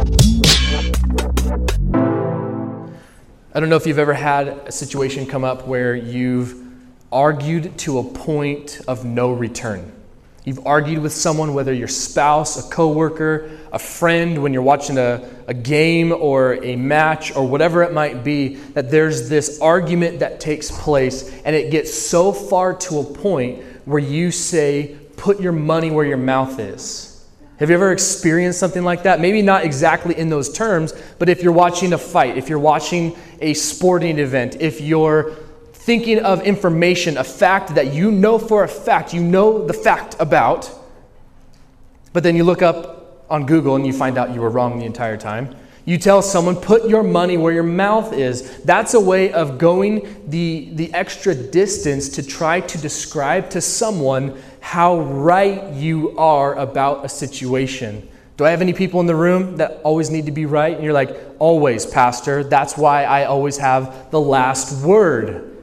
I don't know if you've ever had a situation come up where you've argued to a point of no return. You've argued with someone, whether your spouse, a coworker, a friend, when you're watching a, a game or a match or whatever it might be, that there's this argument that takes place and it gets so far to a point where you say, put your money where your mouth is. Have you ever experienced something like that? Maybe not exactly in those terms, but if you're watching a fight, if you're watching a sporting event, if you're thinking of information, a fact that you know for a fact, you know the fact about, but then you look up on Google and you find out you were wrong the entire time. You tell someone, put your money where your mouth is. That's a way of going the, the extra distance to try to describe to someone how right you are about a situation. Do I have any people in the room that always need to be right? And you're like, always, Pastor. That's why I always have the last word.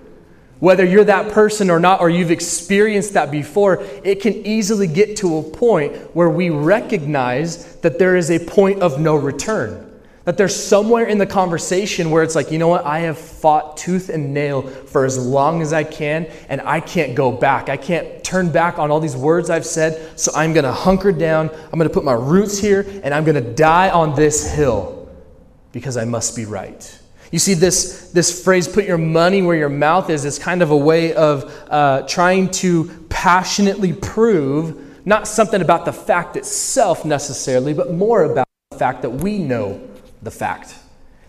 Whether you're that person or not, or you've experienced that before, it can easily get to a point where we recognize that there is a point of no return. That there's somewhere in the conversation where it's like, you know what, I have fought tooth and nail for as long as I can, and I can't go back. I can't turn back on all these words I've said, so I'm gonna hunker down, I'm gonna put my roots here, and I'm gonna die on this hill because I must be right. You see, this, this phrase, put your money where your mouth is, is kind of a way of uh, trying to passionately prove not something about the fact itself necessarily, but more about the fact that we know the fact.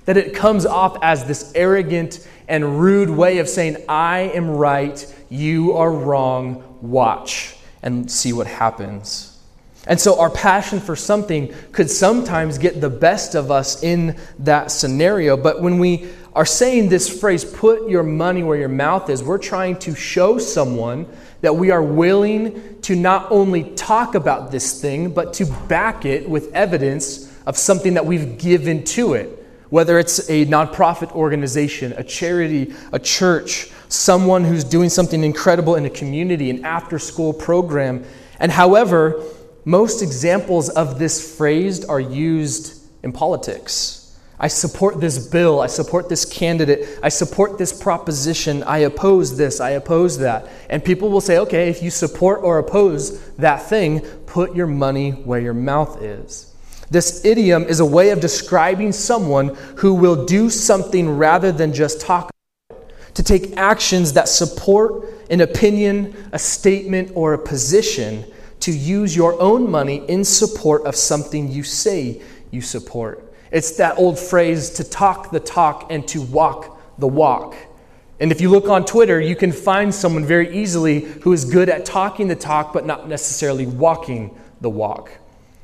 That it comes off as this arrogant and rude way of saying, I am right, you are wrong, watch and see what happens. And so our passion for something could sometimes get the best of us in that scenario. But when we are saying this phrase, put your money where your mouth is, we're trying to show someone that we are willing to not only talk about this thing, but to back it with evidence of something that we've given to it, whether it's a nonprofit organization, a charity, a church, someone who's doing something incredible in a community, an after school program. And however, most examples of this phrase are used in politics. I support this bill. I support this candidate. I support this proposition. I oppose this. I oppose that. And people will say, okay, if you support or oppose that thing, put your money where your mouth is. This idiom is a way of describing someone who will do something rather than just talk to take actions that support an opinion, a statement, or a position, to use your own money in support of something you say you support. It's that old phrase to talk the talk and to walk the walk. And if you look on Twitter, you can find someone very easily who is good at talking the talk but not necessarily walking the walk.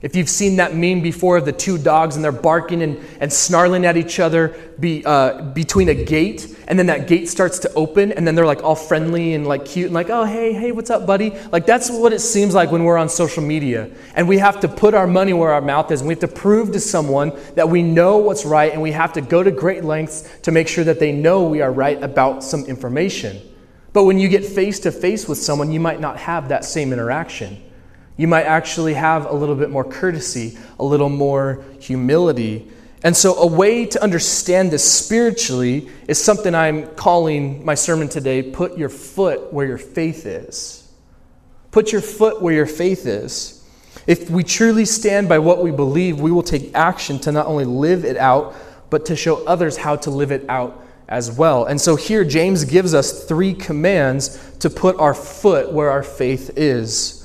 If you've seen that meme before of the two dogs and they're barking and, and snarling at each other be, uh, between a gate, and then that gate starts to open, and then they're like all friendly and like cute and like, oh, hey, hey, what's up, buddy? Like that's what it seems like when we're on social media. And we have to put our money where our mouth is, and we have to prove to someone that we know what's right, and we have to go to great lengths to make sure that they know we are right about some information. But when you get face to face with someone, you might not have that same interaction. You might actually have a little bit more courtesy, a little more humility. And so, a way to understand this spiritually is something I'm calling my sermon today Put Your Foot Where Your Faith Is. Put your foot where your faith is. If we truly stand by what we believe, we will take action to not only live it out, but to show others how to live it out as well. And so, here James gives us three commands to put our foot where our faith is.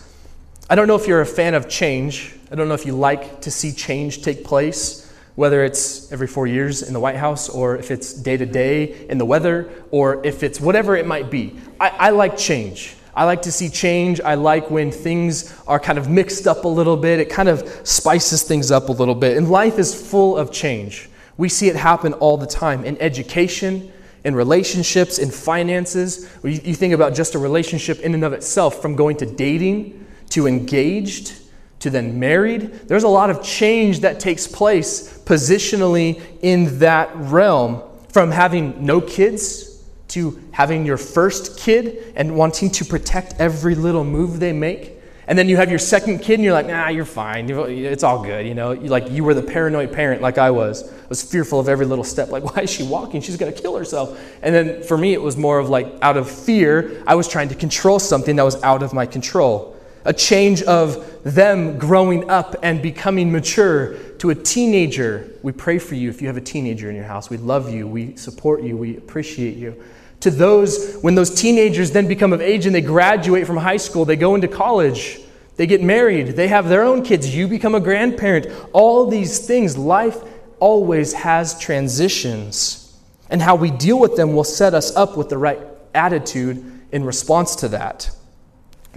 I don't know if you're a fan of change. I don't know if you like to see change take place, whether it's every four years in the White House, or if it's day to day in the weather, or if it's whatever it might be. I, I like change. I like to see change. I like when things are kind of mixed up a little bit. It kind of spices things up a little bit. And life is full of change. We see it happen all the time in education, in relationships, in finances. You think about just a relationship in and of itself, from going to dating to engaged to then married. There's a lot of change that takes place positionally in that realm from having no kids to having your first kid and wanting to protect every little move they make And then you have your second kid and you're like, nah, you're fine. It's all good. You know, like you were the paranoid parent like I was. I was fearful of every little step. Like, why is she walking? She's going to kill herself. And then for me, it was more of like out of fear, I was trying to control something that was out of my control. A change of them growing up and becoming mature to a teenager. We pray for you if you have a teenager in your house. We love you. We support you. We appreciate you to those when those teenagers then become of age and they graduate from high school, they go into college, they get married, they have their own kids, you become a grandparent. All these things, life always has transitions. And how we deal with them will set us up with the right attitude in response to that.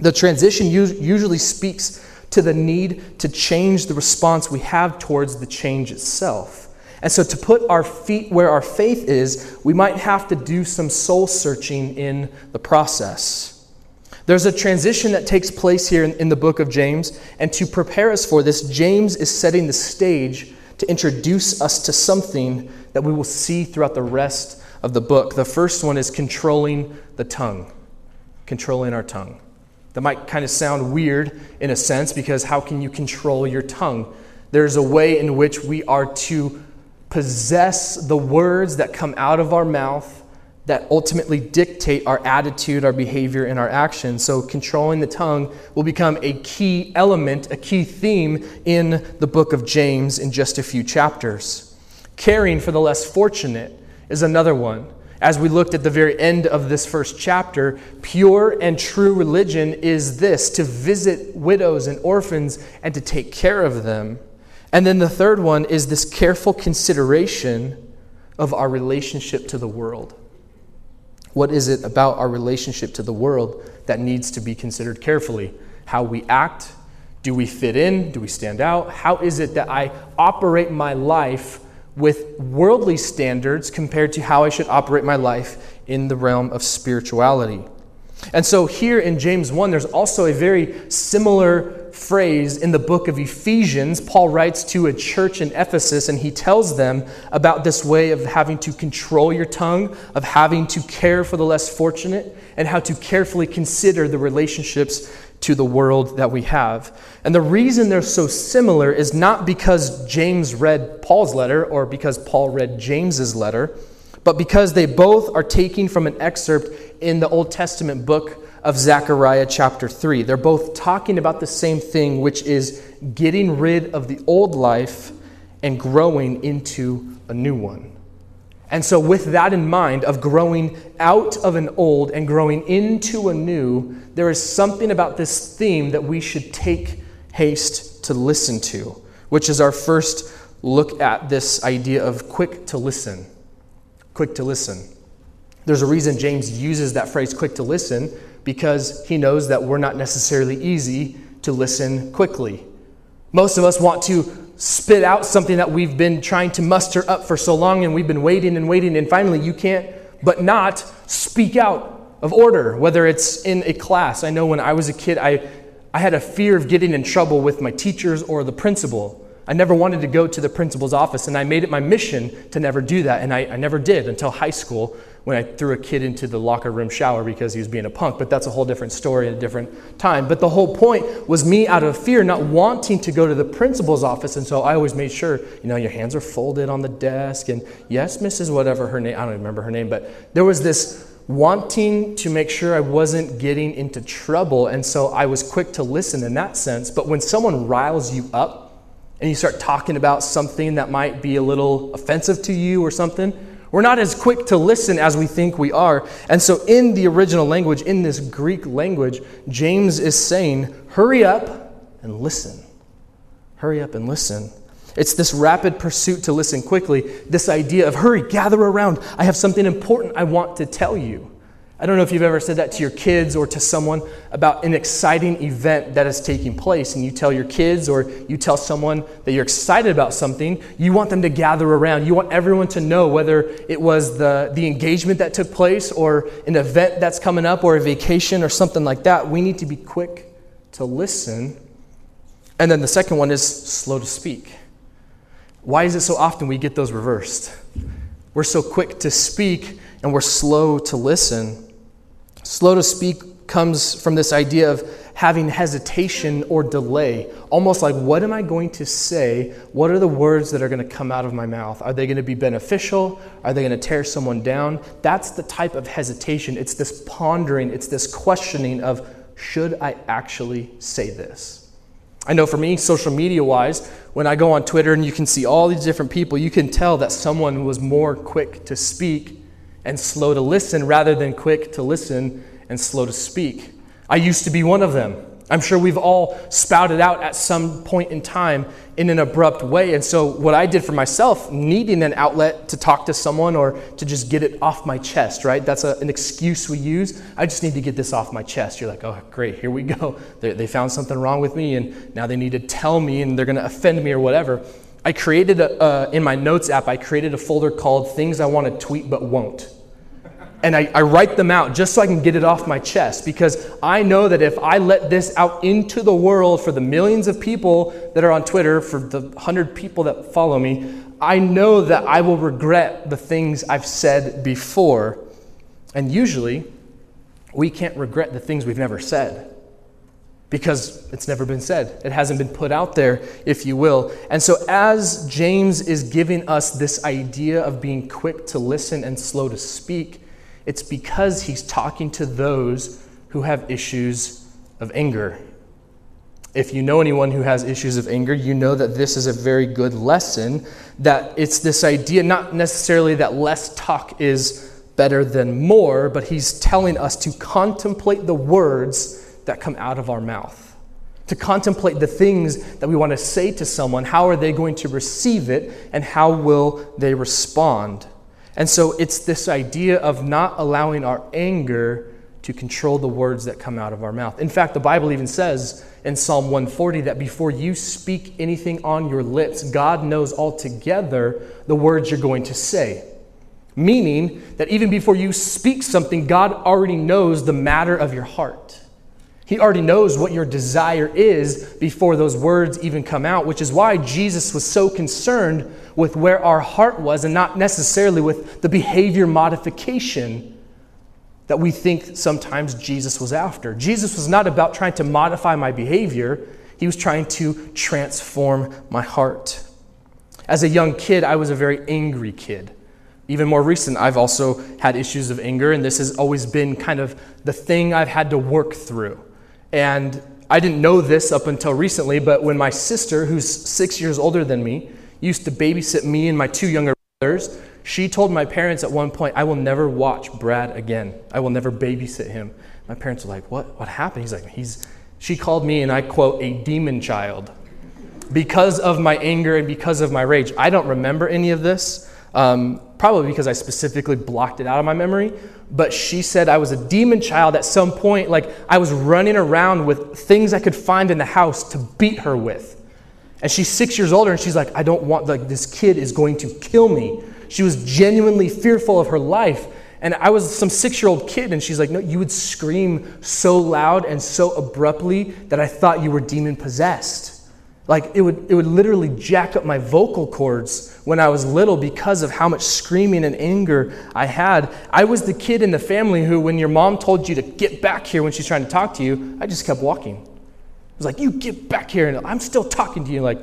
The transition usually speaks to the need to change the response we have towards the change itself. And so, to put our feet where our faith is, we might have to do some soul searching in the process. There's a transition that takes place here in, in, the book of James, and to prepare us for this, James is setting the stage to introduce us to something that we will see throughout the rest of the book. The first one is controlling the tongue, controlling our tongue. That might kind of sound weird in a sense because how can you control your tongue? There's a way in which we are to possess the words that come out of our mouth that ultimately dictate our attitude, our behavior, and our actions. So, controlling the tongue will become a key element, a key theme in the book of James in just a few chapters. Caring for the less fortunate is another one. As we looked at the very end of this first chapter, pure and true religion is this to visit widows and orphans and to take care of them. And then the third one is this careful consideration of our relationship to the world. What is it about our relationship to the world that needs to be considered carefully? How we act? Do we fit in? Do we stand out? How is it that I operate my life with worldly standards compared to how I should operate my life in the realm of spirituality? And so, here in James 1, there's also a very similar phrase in the book of Ephesians. Paul writes to a church in Ephesus and he tells them about this way of having to control your tongue, of having to care for the less fortunate, and how to carefully consider the relationships to the world that we have. And the reason they're so similar is not because James read Paul's letter or because Paul read James's letter, but because they both are taking from an excerpt in the Old Testament book of Zechariah chapter 3. They're both talking about the same thing, which is getting rid of the old life and growing into a new one. And so, with that in mind, of growing out of an old and growing into a new, there is something about this theme that we should take haste to listen to, which is our first look at this idea of quick to listen. Quick to listen. There's a reason James uses that phrase, quick to listen, because he knows that we're not necessarily easy to listen quickly. Most of us want to spit out something that we've been trying to muster up for so long and we've been waiting and waiting, and finally you can't but not speak out of order, whether it's in a class. I know when I was a kid, I, I had a fear of getting in trouble with my teachers or the principal. I never wanted to go to the principal's office, and I made it my mission to never do that, and I, I never did until high school when I threw a kid into the locker room shower because he was being a punk, but that's a whole different story at a different time. But the whole point was me out of fear, not wanting to go to the principal's office, and so I always made sure, you know, your hands are folded on the desk, and yes, Mrs. whatever her name, I don't remember her name, but there was this wanting to make sure I wasn't getting into trouble, and so I was quick to listen in that sense. But when someone riles you up and you start talking about something that might be a little offensive to you or something, we're not as quick to listen as we think we are. And so, in the original language, in this Greek language, James is saying, hurry up and listen. Hurry up and listen. It's this rapid pursuit to listen quickly, this idea of hurry, gather around. I have something important I want to tell you. I don't know if you've ever said that to your kids or to someone about an exciting event that is taking place, and you tell your kids or you tell someone that you're excited about something, you want them to gather around. You want everyone to know whether it was the, the engagement that took place or an event that's coming up or a vacation or something like that. We need to be quick to listen. And then the second one is slow to speak. Why is it so often we get those reversed? We're so quick to speak and we're slow to listen. Slow to speak comes from this idea of having hesitation or delay, almost like, what am I going to say? What are the words that are going to come out of my mouth? Are they going to be beneficial? Are they going to tear someone down? That's the type of hesitation. It's this pondering, it's this questioning of, should I actually say this? I know for me, social media wise, when I go on Twitter and you can see all these different people, you can tell that someone was more quick to speak and slow to listen rather than quick to listen and slow to speak. I used to be one of them. I'm sure we've all spouted out at some point in time in an abrupt way. And so, what I did for myself, needing an outlet to talk to someone or to just get it off my chest, right? That's a, an excuse we use. I just need to get this off my chest. You're like, oh, great, here we go. They, they found something wrong with me, and now they need to tell me, and they're going to offend me or whatever. I created a, uh, in my notes app, I created a folder called Things I Want to Tweet But Won't and I, I, write them out just so I can get it off my chest because I know that if I let this out into the world for the millions of people that are on Twitter, for the hundred people that follow me, I know that I will regret the things I've said before. And usually, we can't regret the things we've never said because it's never been said. It hasn't been put out there, if you will. And so, as James is giving us this idea of being quick to listen and slow to speak, it's because he's talking to those who have issues of anger. If you know anyone who has issues of anger, you know that this is a very good lesson. That it's this idea, not necessarily that less talk is better than more, but he's telling us to contemplate the words that come out of our mouth. To contemplate the things that we want to say to someone. How are they going to receive it, and how will they respond? And so it's this idea of not allowing our anger to control the words that come out of our mouth. In fact, the Bible even says in Psalm 140 that before you speak anything on your lips, God knows altogether the words you're going to say. Meaning that even before you speak something, God already knows the matter of your heart. He already knows what your desire is before those words even come out, which is why Jesus was so concerned with where our heart was and not necessarily with the behavior modification that we think sometimes Jesus was after. Jesus was not about trying to modify my behavior, he was trying to transform my heart. As a young kid, I was a very angry kid. Even more recent, I've also had issues of anger, and this has always been kind of the thing I've had to work through. And I didn't know this up until recently, but when my sister, who's six years older than me, used to babysit me and my two younger brothers, she told my parents at one point, I will never watch Brad again. I will never babysit him. My parents were like, What? What happened? He's like, He's she called me, and I quote, a demon child because of my anger and because of my rage. I don't remember any of this, um, probably because I specifically blocked it out of my memory but she said I was a demon child at some point. Like I was running around with things I could find in the house to beat her with. And she's six years older, and she's like, I don't want, like, this kid is going to kill me. She was genuinely fearful of her life. And I was some six year old kid, and she's like, No, you would scream so loud and so abruptly that I thought you were demon possessed. Like it would, it would literally jack up my vocal cords when I was little because of how much screaming and anger I had. I was the kid in the family who, when your mom told you to get back here when she's trying to talk to you, I just kept walking. It was like, you get back here, and I'm still talking to you. Like,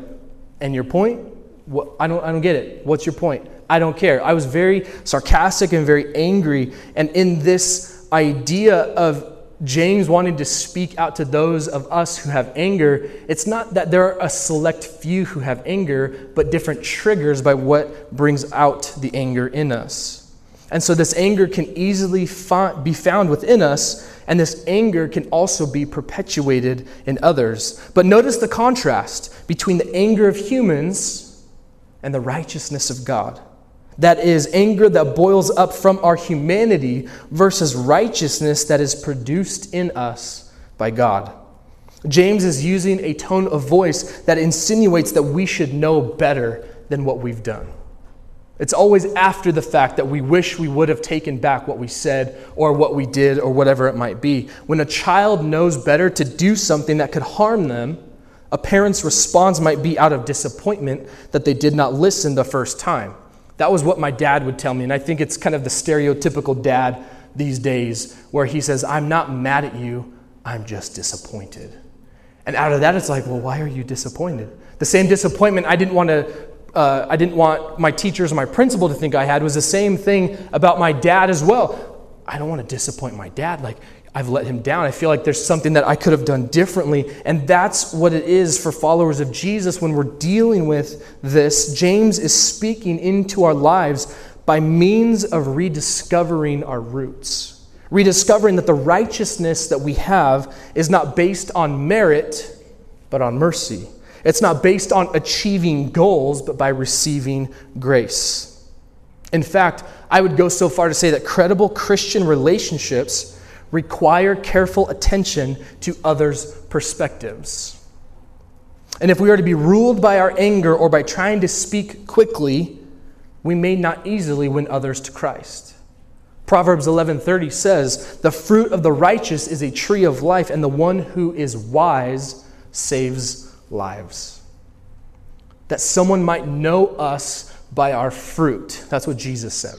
and your point? What, I, don't, I don't get it. What's your point? I don't care. I was very sarcastic and very angry. And in this idea of James wanted to speak out to those of us who have anger, it's not that there are a select few who have anger, but different triggers by what brings out the anger in us. And so this anger can easily be found within us, and this anger can also be perpetuated in others. But notice the contrast between the anger of humans and the righteousness of God. That is anger that boils up from our humanity versus righteousness that is produced in us by God. James is using a tone of voice that insinuates that we should know better than what we've done. It's always after the fact that we wish we would have taken back what we said or what we did or whatever it might be. When a child knows better to do something that could harm them, a parent's response might be out of disappointment that they did not listen the first time. That was what my dad would tell me. And I think it's kind of the stereotypical dad these days where he says, I'm not mad at you, I'm just disappointed. And out of that, it's like, well, why are you disappointed? The same disappointment I didn't want to. Uh, I didn't want my teachers or my principal to think I had was the same thing about my dad as well. I don't want to disappoint my dad. Like, I've let him down. I feel like there's something that I could have done differently. And that's what it is for followers of Jesus when we're dealing with this. James is speaking into our lives by means of rediscovering our roots, rediscovering that the righteousness that we have is not based on merit, but on mercy. It's not based on achieving goals, but by receiving grace. In fact, I would go so far to say that credible Christian relationships require careful attention to others' perspectives. And if we are to be ruled by our anger or by trying to speak quickly, we may not easily win others to Christ. Proverbs 11:30 says, "The fruit of the righteous is a tree of life, and the one who is wise saves lives. That someone might know us by our fruit. That's what Jesus said.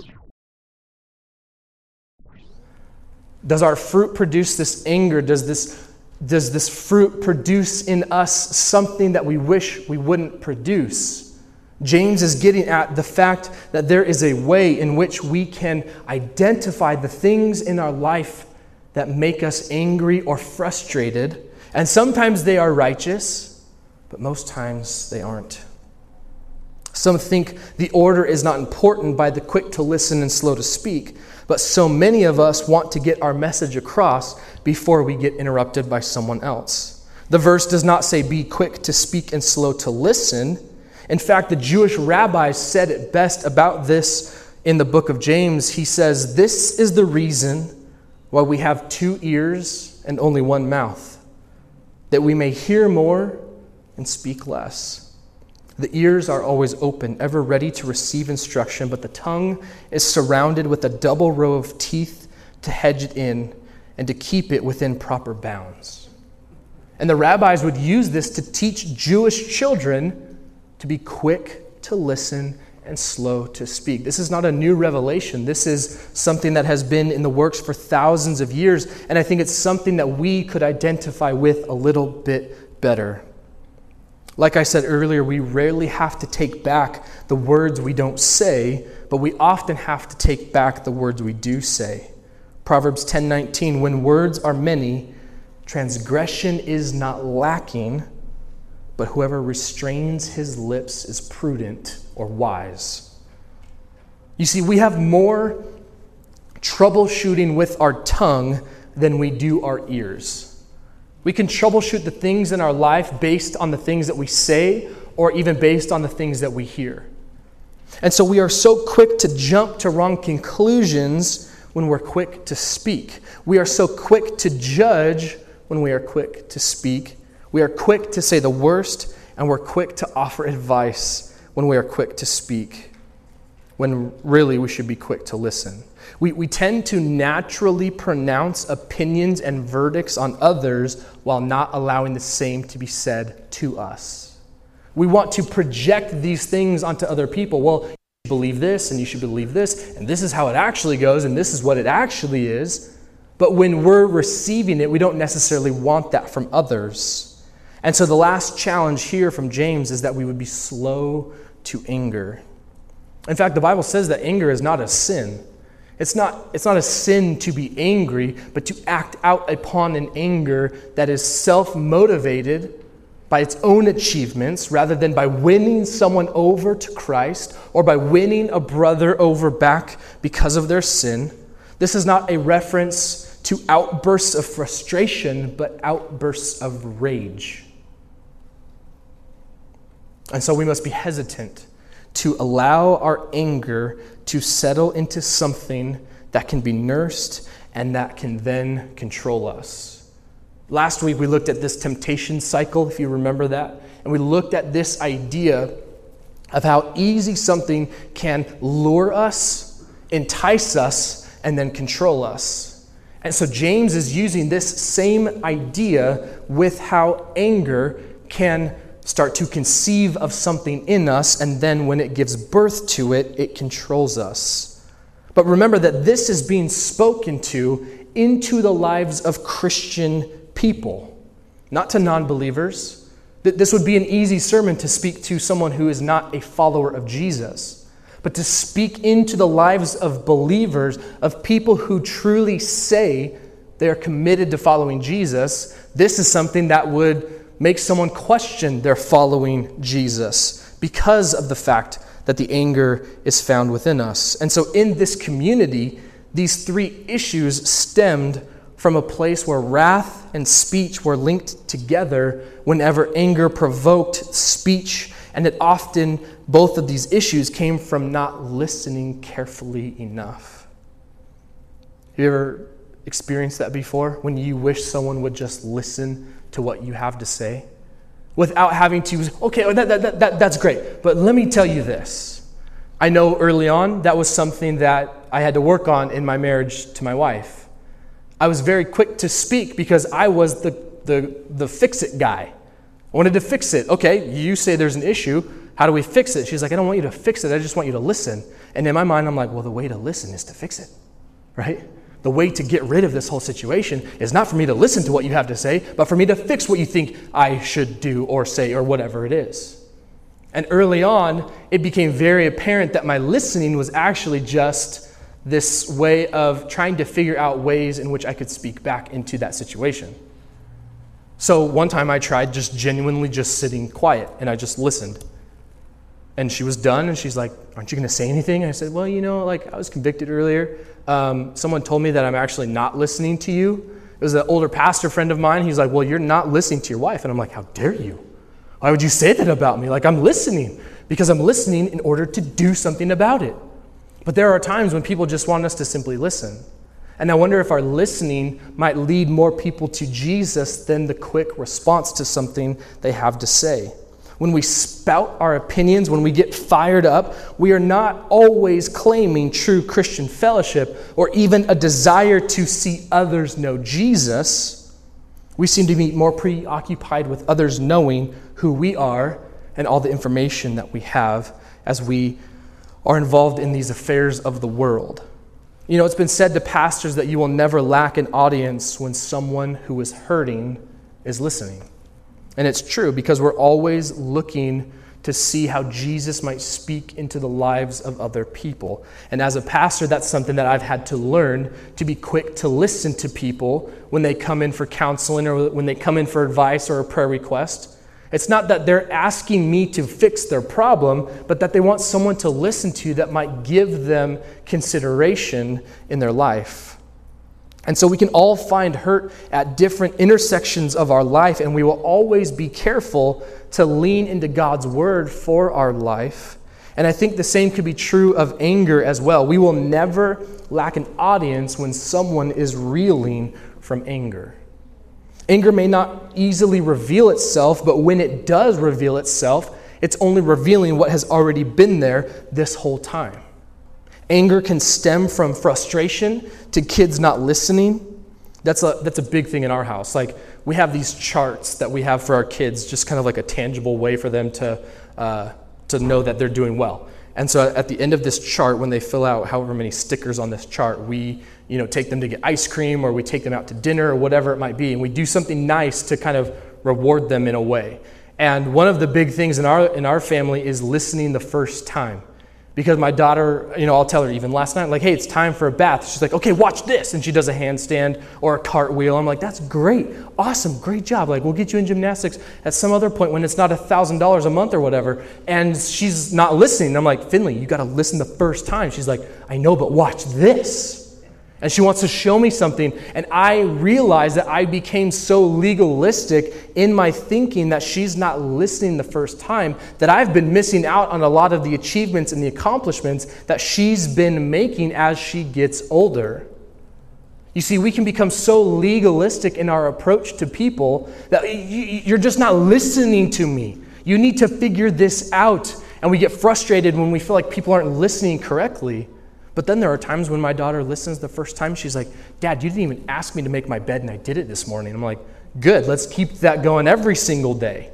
Does our fruit produce this anger? Does this, does this fruit produce in us something that we wish we wouldn't produce? James is getting at the fact that there is a way in which we can identify the things in our life that make us angry or frustrated. And sometimes they are righteous, but most times they aren't. Some think the order is not important by the quick to listen and slow to speak, but so many of us want to get our message across before we get interrupted by someone else. The verse does not say be quick to speak and slow to listen. In fact, the Jewish rabbis said it best about this in the book of James. He says, This is the reason why we have two ears and only one mouth, that we may hear more and speak less. The ears are always open, ever ready to receive instruction, but the tongue is surrounded with a double row of teeth to hedge it in and to keep it within proper bounds. And the rabbis would use this to teach Jewish children to be quick to listen and slow to speak. This is not a new revelation. This is something that has been in the works for thousands of years, and I think it's something that we could identify with a little bit better. Like I said earlier, we rarely have to take back the words we don't say, but we often have to take back the words we do say. Proverbs 10:19 When words are many, transgression is not lacking, but whoever restrains his lips is prudent or wise. You see, we have more troubleshooting with our tongue than we do our ears. We can troubleshoot the things in our life based on the things that we say or even based on the things that we hear. And so we are so quick to jump to wrong conclusions when we're quick to speak. We are so quick to judge when we are quick to speak. We are quick to say the worst, and we're quick to offer advice when we are quick to speak, when really we should be quick to listen. We, we tend to naturally pronounce opinions and verdicts on others while not allowing the same to be said to us. We want to project these things onto other people. Well, you believe this, and you should believe this, and this is how it actually goes, and this is what it actually is. But when we're receiving it, we don't necessarily want that from others. And so the last challenge here from James is that we would be slow to anger. In fact, the Bible says that anger is not a sin. It's not, it's not a sin to be angry, but to act out upon an anger that is self motivated by its own achievements rather than by winning someone over to Christ or by winning a brother over back because of their sin. This is not a reference to outbursts of frustration, but outbursts of rage. And so we must be hesitant to allow our anger to settle into something that can be nursed and that can then control us. Last week, we looked at this temptation cycle, if you remember that, and we looked at this idea of how easy something can lure us, entice us, and then control us. And so, James is using this same idea with how anger can start to conceive of something in us, and then when it gives birth to it, it controls us. But remember that this is being spoken to into the lives of Christian people, not to non believers. This would be an easy sermon to speak to someone who is not a follower of Jesus, but to speak into the lives of believers, of people who truly say they are committed to following Jesus. This is something that would make someone question their following Jesus because of the fact that the anger is found within us. And so, in this community, these three issues stemmed from a place where wrath and speech were linked together whenever anger provoked speech. And it often, both of these issues came from not listening carefully enough. Have you ever experienced that before? When you wish someone would just listen to what you have to say? Without having to, okay, oh, that, that, that, that's great, but let me tell you this. I know early on that was something that I had to work on in my marriage to my wife. I was very quick to speak because I was the, the, the fix it guy. I wanted to fix it. Okay, you say there's an issue. How do we fix it? She's like, I don't want you to fix it. I just want you to listen. And in my mind, I'm like, well, the way to listen is to fix it, right? The way to get rid of this whole situation is not for me to listen to what you have to say, but for me to fix what you think I should do or say or whatever it is. And early on, it became very apparent that my listening was actually just this way of trying to figure out ways in which I could speak back into that situation. So one time I tried just genuinely just sitting quiet and I just listened. And she was done and she's like, Aren't you going to say anything? And I said, Well, you know, like I was convicted earlier. Um, someone told me that I'm actually not listening to you. It was an older pastor friend of mine. He's like, Well, you're not listening to your wife. And I'm like, How dare you? Why would you say that about me? Like, I'm listening because I'm listening in order to do something about it. But there are times when people just want us to simply listen. And I wonder if our listening might lead more people to Jesus than the quick response to something they have to say. When we spout our opinions, when we get fired up, we are not always claiming true Christian fellowship or even a desire to see others know Jesus. We seem to be more preoccupied with others knowing who we are and all the information that we have as we are involved in these affairs of the world. You know, it's been said to pastors that you will never lack an audience when someone who is hurting is listening. And it's true because we're always looking to see how Jesus might speak into the lives of other people. And as a pastor, that's something that I've had to learn to be quick to listen to people when they come in for counseling or when they come in for advice or a prayer request. It's not that they're asking me to fix their problem, but that they want someone to listen to that might give them consideration in their life. And so we can all find hurt at different intersections of our life, and we will always be careful to lean into God's word for our life. And I think the same could be true of anger as well. We will never lack an audience when someone is reeling from anger. Anger may not easily reveal itself, but when it does reveal itself, it's only revealing what has already been there this whole time. Anger can stem from frustration to kids not listening. That's a, that's a big thing in our house. Like, we have these charts that we have for our kids, just kind of like a tangible way for them to, uh, to know that they're doing well. And so at the end of this chart, when they fill out however many stickers on this chart, we you know, take them to get ice cream or we take them out to dinner or whatever it might be. And we do something nice to kind of reward them in a way. And one of the big things in our, in our family is listening the first time. Because my daughter, you know, I'll tell her even last night, like, hey, it's time for a bath. She's like, okay, watch this. And she does a handstand or a cartwheel. I'm like, that's great. Awesome. Great job. Like, we'll get you in gymnastics at some other point when it's not $1,000 a month or whatever. And she's not listening. I'm like, Finley, you got to listen the first time. She's like, I know, but watch this. And she wants to show me something. And I realize that I became so legalistic in my thinking that she's not listening the first time, that I've been missing out on a lot of the achievements and the accomplishments that she's been making as she gets older. You see, we can become so legalistic in our approach to people that you're just not listening to me. You need to figure this out. And we get frustrated when we feel like people aren't listening correctly. But then there are times when my daughter listens the first time, she's like, Dad, you didn't even ask me to make my bed, and I did it this morning. I'm like, Good, let's keep that going every single day.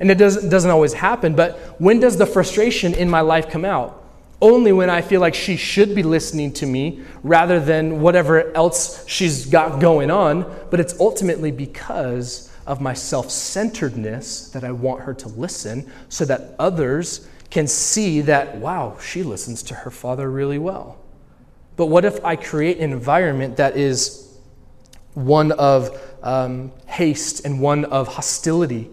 And it doesn't, doesn't always happen, but when does the frustration in my life come out? only when I feel like she should be listening to me rather than whatever else she's got going on, but it's ultimately because of my self centeredness that I want her to listen so that others can see that, wow, she listens to her father really well. But what if I create an environment that is one of um, haste and one of hostility?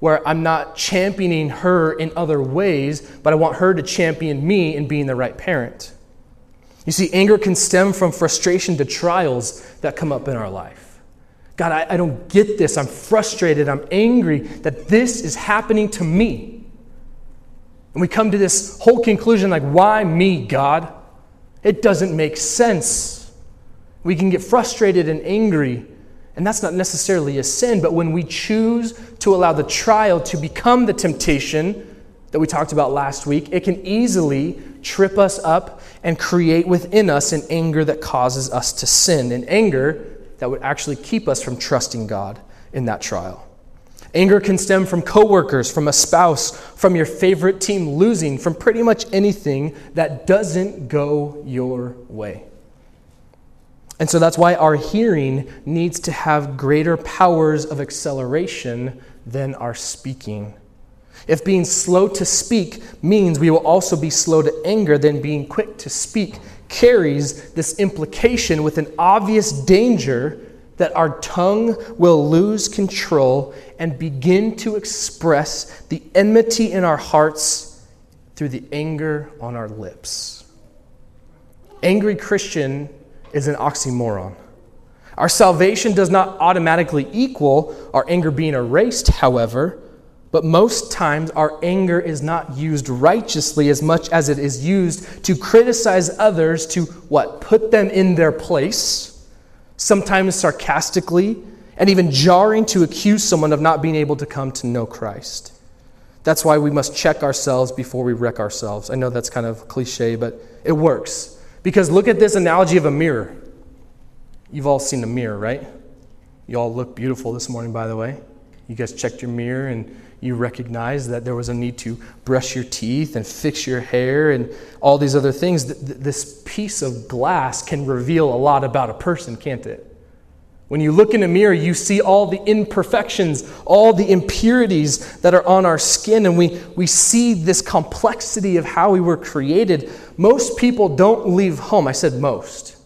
where I'm not championing her in other ways, but I want her to champion me in being the right parent. You see, anger can stem from frustration to trials that come up in our life. God, I, I don't get this. I'm frustrated. I'm angry that this is happening to me. And we come to this whole conclusion like, why me, God? It doesn't make sense. We can get frustrated and angry and that's not necessarily a sin, but when we choose to allow the trial to become the temptation that we talked about last week, it can easily trip us up and create within us an anger that causes us to sin, an anger that would actually keep us from trusting God in that trial. Anger can stem from coworkers, from a spouse, from your favorite team losing, from pretty much anything that doesn't go your way. And so that's why our hearing needs to have greater powers of acceleration than our speaking. If being slow to speak means we will also be slow to anger, then being quick to speak carries this implication with an obvious danger that our tongue will lose control and begin to express the enmity in our hearts through the anger on our lips. Angry Christian is an oxymoron. Our salvation does not automatically equal our anger being erased, however, but most times our anger is not used righteously as much as it is used to criticize others, to what? Put them in their place, sometimes sarcastically, and even jarring to accuse someone of not being able to come to know Christ. That's why we must check ourselves before we wreck ourselves. I know that's kind of cliche, but it works. Because look at this analogy of a mirror. You've all seen a mirror, right? You all look beautiful this morning, by the way. You guys checked your mirror and you recognized that there was a need to brush your teeth and fix your hair and all these other things. This piece of glass can reveal a lot about a person, can't it? When you look in a mirror, you see all the imperfections, all the impurities that are on our skin, and we, we see this complexity of how we were created. Most people don't leave home. I said most.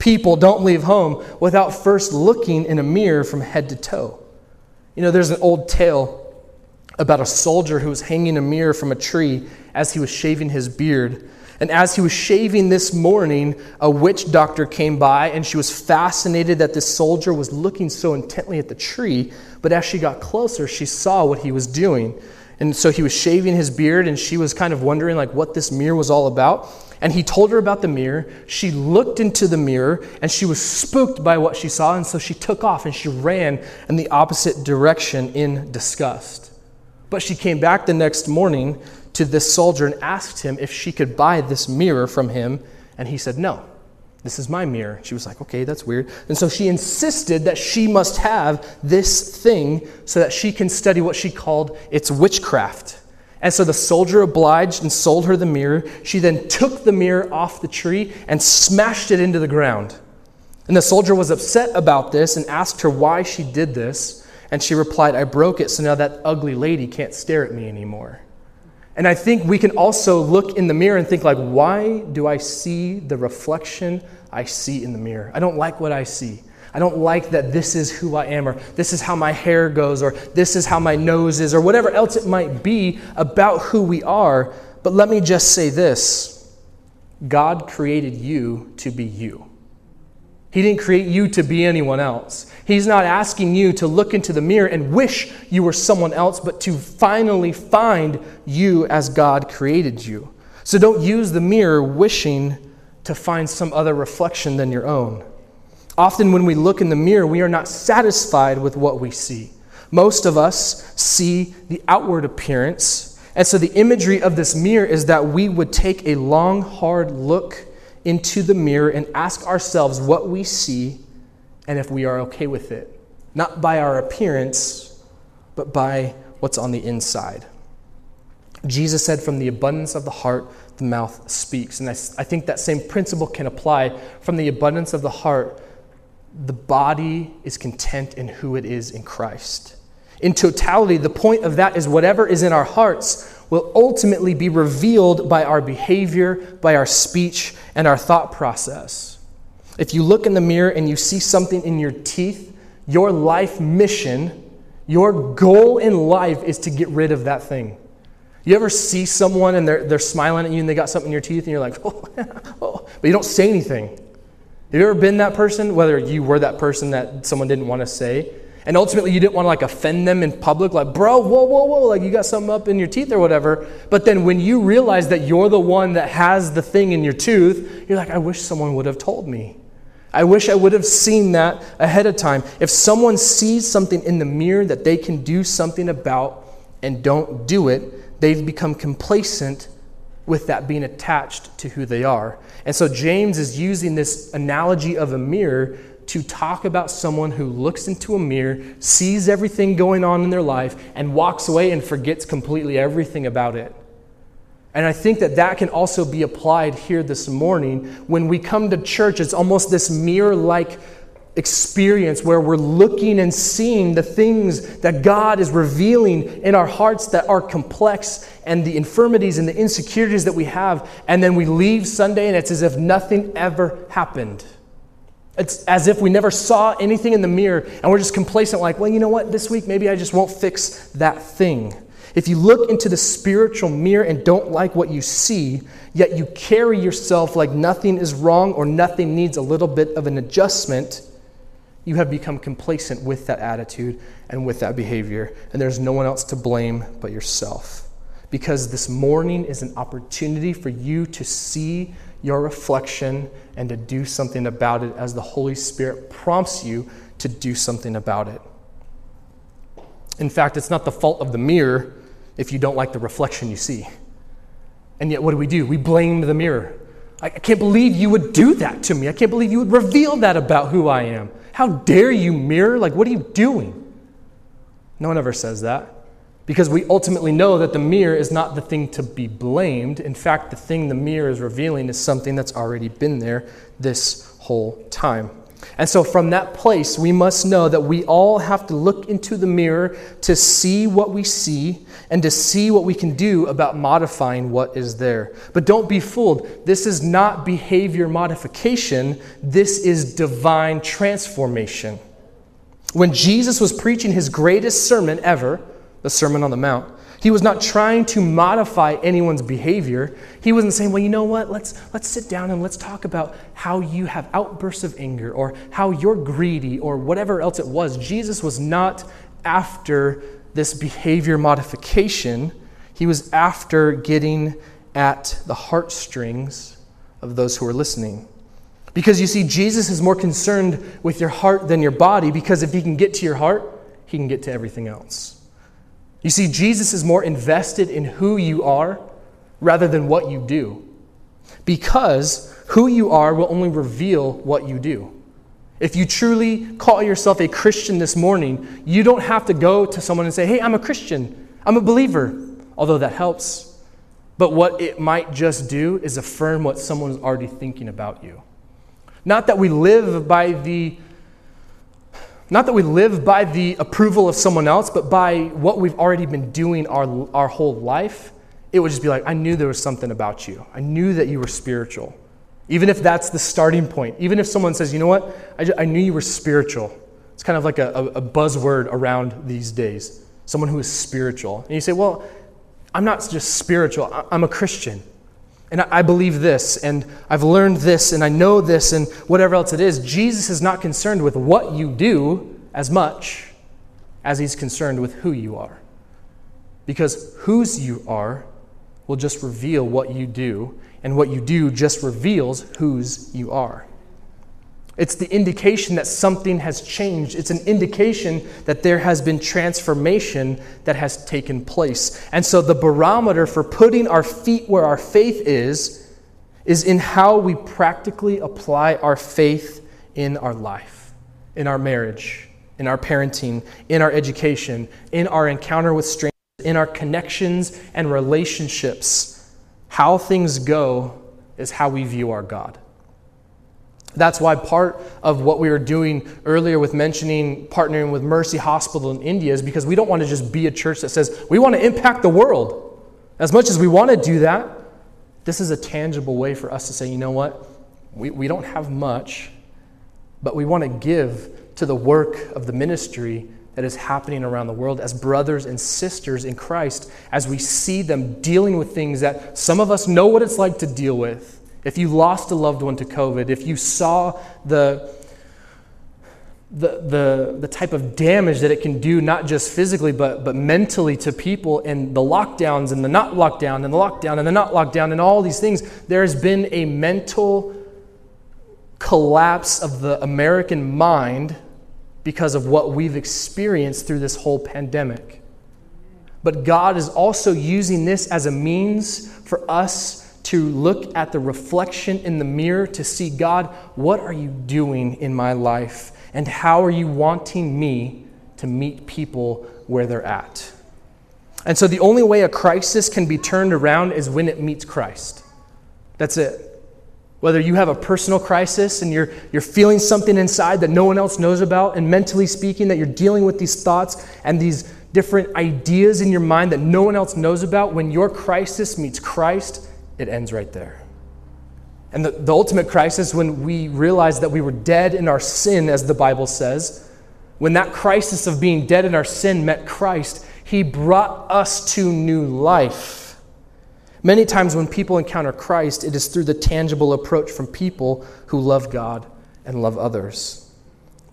People don't leave home without first looking in a mirror from head to toe. You know, there's an old tale about a soldier who was hanging a mirror from a tree as he was shaving his beard. And as he was shaving this morning, a witch doctor came by and she was fascinated that this soldier was looking so intently at the tree. But as she got closer, she saw what he was doing. And so he was shaving his beard and she was kind of wondering like what this mirror was all about. And he told her about the mirror. She looked into the mirror and she was spooked by what she saw. And so she took off and she ran in the opposite direction in disgust. But she came back the next morning to this soldier and asked him if she could buy this mirror from him. And he said, No, this is my mirror. She was like, Okay, that's weird. And so she insisted that she must have this thing so that she can study what she called its witchcraft. And so the soldier obliged and sold her the mirror. She then took the mirror off the tree and smashed it into the ground. And the soldier was upset about this and asked her why she did this. And she replied, I broke it, so now that ugly lady can't stare at me anymore. And I think we can also look in the mirror and think like, why do I see the reflection I see in the mirror? I don't like what I see. I don't like that this is who I am, or this is how my hair goes, or this is how my nose is, or whatever else it might be about who we are. But let me just say this God created you to be you. He didn't create you to be anyone else. He's not asking you to look into the mirror and wish you were someone else, but to finally find you as God created you. So don't use the mirror wishing to find some other reflection than your own. Often, when we look in the mirror, we are not satisfied with what we see. Most of us see the outward appearance. And so, the imagery of this mirror is that we would take a long, hard look into the mirror and ask ourselves what we see and if we are okay with it. Not by our appearance, but by what's on the inside. Jesus said, From the abundance of the heart, the mouth speaks. And I, I think that same principle can apply from the abundance of the heart. The body is content in who it is in Christ. In totality, the point of that is whatever is in our hearts will ultimately be revealed by our behavior, by our speech, and our thought process. If you look in the mirror and you see something in your teeth, your life mission, your goal in life is to get rid of that thing. You ever see someone and they're, they're smiling at you and they got something in your teeth and you're like, oh, oh, but you don't say anything. Have you ever been that person, whether you were that person that someone didn't want to say? And ultimately, you didn't want to like offend them in public, like, bro, whoa, whoa, whoa, like you got something up in your teeth or whatever. But then when you realize that you're the one that has the thing in your tooth, you're like, I wish someone would have told me. I wish I would have seen that ahead of time. If someone sees something in the mirror that they can do something about and don't do it, they've become complacent with that being attached to who they are. And so James is using this analogy of a mirror to talk about someone who looks into a mirror, sees everything going on in their life, and walks away and forgets completely everything about it. And I think that that can also be applied here this morning. When we come to church, it's almost this mirror like experience where we're looking and seeing the things that God is revealing in our hearts that are complex and the infirmities and the insecurities that we have. And then we leave Sunday and it's as if nothing ever happened. It's as if we never saw anything in the mirror and we're just complacent, like, well, you know what, this week maybe I just won't fix that thing. If you look into the spiritual mirror and don't like what you see, yet you carry yourself like nothing is wrong or nothing needs a little bit of an adjustment, you have become complacent with that attitude and with that behavior. And there's no one else to blame but yourself. Because this morning is an opportunity for you to see your reflection and to do something about it as the Holy Spirit prompts you to do something about it. In fact, it's not the fault of the mirror if you don't like the reflection you see. And yet, what do we do? We blame the mirror. I can't believe you would do that to me. I can't believe you would reveal that about who I am. How dare you, mirror? Like, what are you doing? No one ever says that because we ultimately know that the mirror is not the thing to be blamed. In fact, the thing the mirror is revealing is something that's already been there this whole time. And so, from that place, we must know that we all have to look into the mirror to see what we see and to see what we can do about modifying what is there. But don't be fooled. This is not behavior modification, this is divine transformation. When Jesus was preaching his greatest sermon ever, the Sermon on the Mount. He was not trying to modify anyone's behavior. He wasn't saying, well, you know what, let's, let's sit down and let's talk about how you have outbursts of anger or how you're greedy or whatever else it was. Jesus was not after this behavior modification, he was after getting at the heartstrings of those who are listening. Because you see, Jesus is more concerned with your heart than your body, because if he can get to your heart, he can get to everything else. You see, Jesus is more invested in who you are rather than what you do. Because who you are will only reveal what you do. If you truly call yourself a Christian this morning, you don't have to go to someone and say, Hey, I'm a Christian, I'm a believer, although that helps. But what it might just do is affirm what someone's already thinking about you. Not that we live by the not that we live by the approval of someone else, but by what we've already been doing our, our whole life. It would just be like, I knew there was something about you. I knew that you were spiritual. Even if that's the starting point. Even if someone says, you know what, I, just, I knew you were spiritual. It's kind of like a, a buzzword around these days. Someone who is spiritual. And you say, well, I'm not just spiritual, I'm a Christian. And I believe this, and I've learned this, and I know this, and whatever else it is. Jesus is not concerned with what you do as much as he's concerned with who you are. Because whose you are will just reveal what you do, and what you do just reveals whose you are. It's the indication that something has changed. It's an indication that there has been transformation that has taken place. And so, the barometer for putting our feet where our faith is, is in how we practically apply our faith in our life, in our marriage, in our parenting, in our education, in our encounter with strangers, in our connections and relationships How things go is how we view our God. That's why part of what we were doing earlier with mentioning partnering with Mercy Hospital in India is because we don't want to just be a church that says we want to impact the world. As much as we want to do that, this is a tangible way for us to say, you know what? We, we don't have much, but we want to give to the work of the ministry that is happening around the world as brothers and sisters in Christ, as we see them dealing with things that some of us know what it's like to deal with. If you lost a loved one to COVID, if you saw the, the, the, the type of damage that it can do, not just physically, but, but mentally to people, and the lockdowns and the not lockdown, and the lockdown and the not lockdown, and all these things, there has been a mental collapse of the American mind because of what we've experienced through this whole pandemic. But God is also using this as a means for us to look at the reflection in the mirror to see God, what are you doing in my life? And how are you wanting me to meet people where they're at? And so the only way a crisis can be turned around is when it meets Christ. That's it. Whether you have a personal crisis and you're, you're feeling something inside that no one else knows about, and mentally speaking, that you're dealing with these thoughts and these different ideas in your mind that no one else knows about, when your crisis meets Christ, it ends right there. And the, the ultimate crisis, when we realize that we were dead in our sin, as the Bible says, when that crisis of being dead in our sin met Christ, He brought us to new life. Many times when people encounter Christ, it is through the tangible approach from people who love God and love others.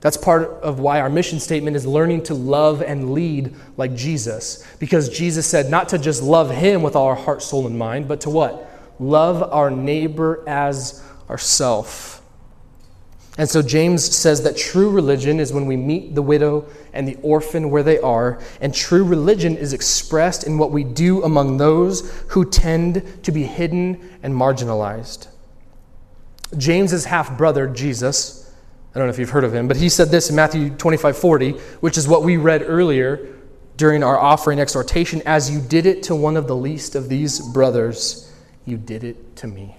That's part of why our mission statement is learning to love and lead like Jesus. Because Jesus said not to just love Him with all our heart, soul, and mind, but to what? Love our neighbor as ourself. And so James says that true religion is when we meet the widow and the orphan where they are, and true religion is expressed in what we do among those who tend to be hidden and marginalized. James's half brother, Jesus, I don't know if you've heard of him, but he said this in Matthew 25 40, which is what we read earlier during our offering exhortation As you did it to one of the least of these brothers, you did it to me.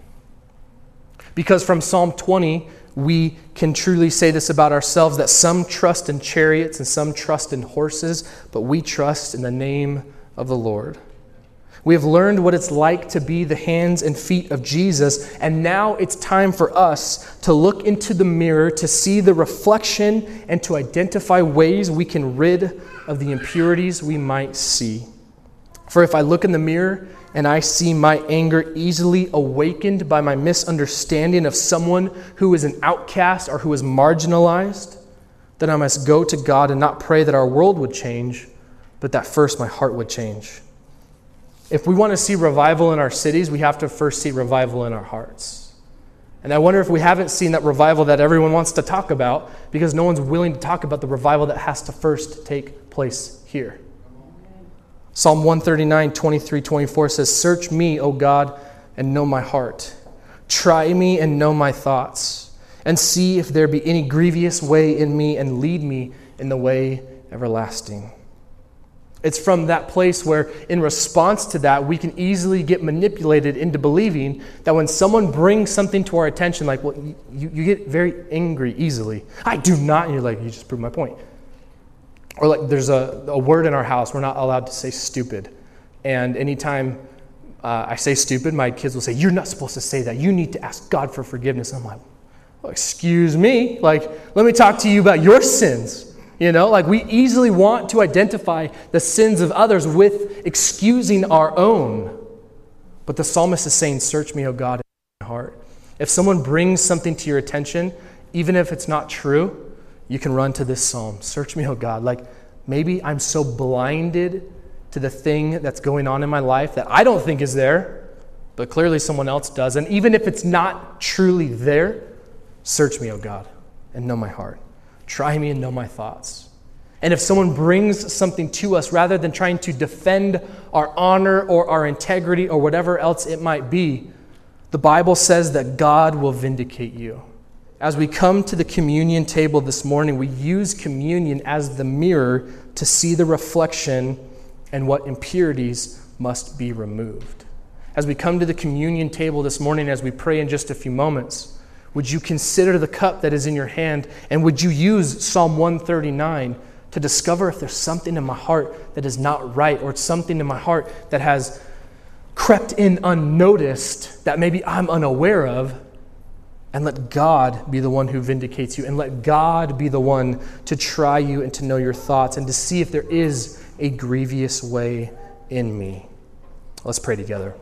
Because from Psalm 20, we can truly say this about ourselves that some trust in chariots and some trust in horses, but we trust in the name of the Lord. We have learned what it's like to be the hands and feet of Jesus, and now it's time for us to look into the mirror to see the reflection and to identify ways we can rid of the impurities we might see. For if I look in the mirror and I see my anger easily awakened by my misunderstanding of someone who is an outcast or who is marginalized, then I must go to God and not pray that our world would change, but that first my heart would change. If we want to see revival in our cities, we have to first see revival in our hearts. And I wonder if we haven't seen that revival that everyone wants to talk about because no one's willing to talk about the revival that has to first take place here. Psalm 139, 23, 24 says, Search me, O God, and know my heart. Try me and know my thoughts, and see if there be any grievous way in me, and lead me in the way everlasting. It's from that place where, in response to that, we can easily get manipulated into believing that when someone brings something to our attention, like, well, you, you get very angry easily. I do not. And you're like, you just proved my point. Or like there's a, a word in our house, we're not allowed to say stupid. And anytime uh, I say stupid, my kids will say, You're not supposed to say that. You need to ask God for forgiveness. I'm like, well, excuse me. Like, let me talk to you about your sins. You know, like we easily want to identify the sins of others with excusing our own. But the psalmist is saying, Search me, O God, in my heart. If someone brings something to your attention, even if it's not true, you can run to this psalm Search me, oh God. Like maybe I'm so blinded to the thing that's going on in my life that I don't think is there, but clearly someone else does. And even if it's not truly there, search me, oh God, and know my heart. Try me and know my thoughts. And if someone brings something to us, rather than trying to defend our honor or our integrity or whatever else it might be, the Bible says that God will vindicate you. As we come to the communion table this morning, we use communion as the mirror to see the reflection and what impurities must be removed. as we come to the communion table this morning, as we pray in just a few moments, would you consider the cup that is in your hand and would you use Psalm 139 to discover if there's something in my heart that is not right or something in my heart that has crept in unnoticed that maybe I'm unaware of? And let God be the one who vindicates you, and let God be the one to try you and to know your thoughts and to see if there is a grievous way in me. Let's pray together.